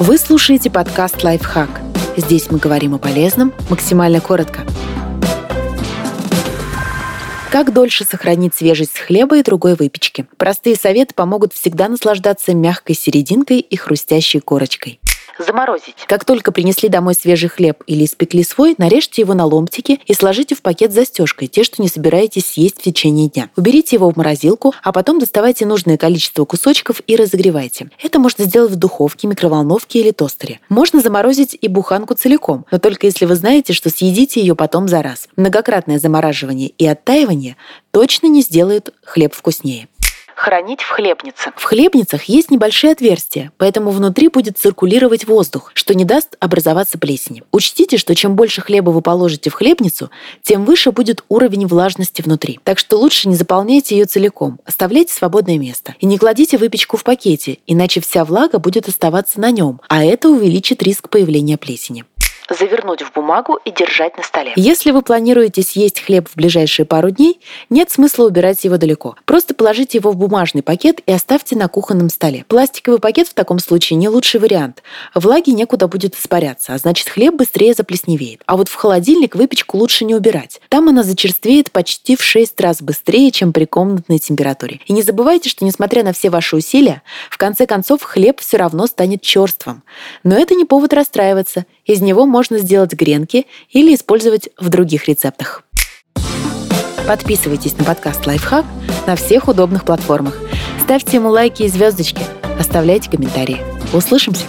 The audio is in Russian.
Вы слушаете подкаст «Лайфхак». Здесь мы говорим о полезном максимально коротко. Как дольше сохранить свежесть хлеба и другой выпечки? Простые советы помогут всегда наслаждаться мягкой серединкой и хрустящей корочкой. Заморозить. Как только принесли домой свежий хлеб или испекли свой, нарежьте его на ломтики и сложите в пакет с застежкой, те, что не собираетесь съесть в течение дня. Уберите его в морозилку, а потом доставайте нужное количество кусочков и разогревайте. Это можно сделать в духовке, микроволновке или тостере. Можно заморозить и буханку целиком, но только если вы знаете, что съедите ее потом за раз. Многократное замораживание и оттаивание точно не сделают хлеб вкуснее хранить в хлебнице. В хлебницах есть небольшие отверстия, поэтому внутри будет циркулировать воздух, что не даст образоваться плесени. Учтите, что чем больше хлеба вы положите в хлебницу, тем выше будет уровень влажности внутри. Так что лучше не заполняйте ее целиком, оставляйте свободное место. И не кладите выпечку в пакете, иначе вся влага будет оставаться на нем, а это увеличит риск появления плесени завернуть в бумагу и держать на столе. Если вы планируете съесть хлеб в ближайшие пару дней, нет смысла убирать его далеко. Просто положите его в бумажный пакет и оставьте на кухонном столе. Пластиковый пакет в таком случае не лучший вариант. Влаги некуда будет испаряться, а значит хлеб быстрее заплесневеет. А вот в холодильник выпечку лучше не убирать. Там она зачерствеет почти в 6 раз быстрее, чем при комнатной температуре. И не забывайте, что несмотря на все ваши усилия, в конце концов хлеб все равно станет черствым. Но это не повод расстраиваться. Из него можно сделать гренки или использовать в других рецептах. Подписывайтесь на подкаст «Лайфхак» на всех удобных платформах. Ставьте ему лайки и звездочки. Оставляйте комментарии. Услышимся!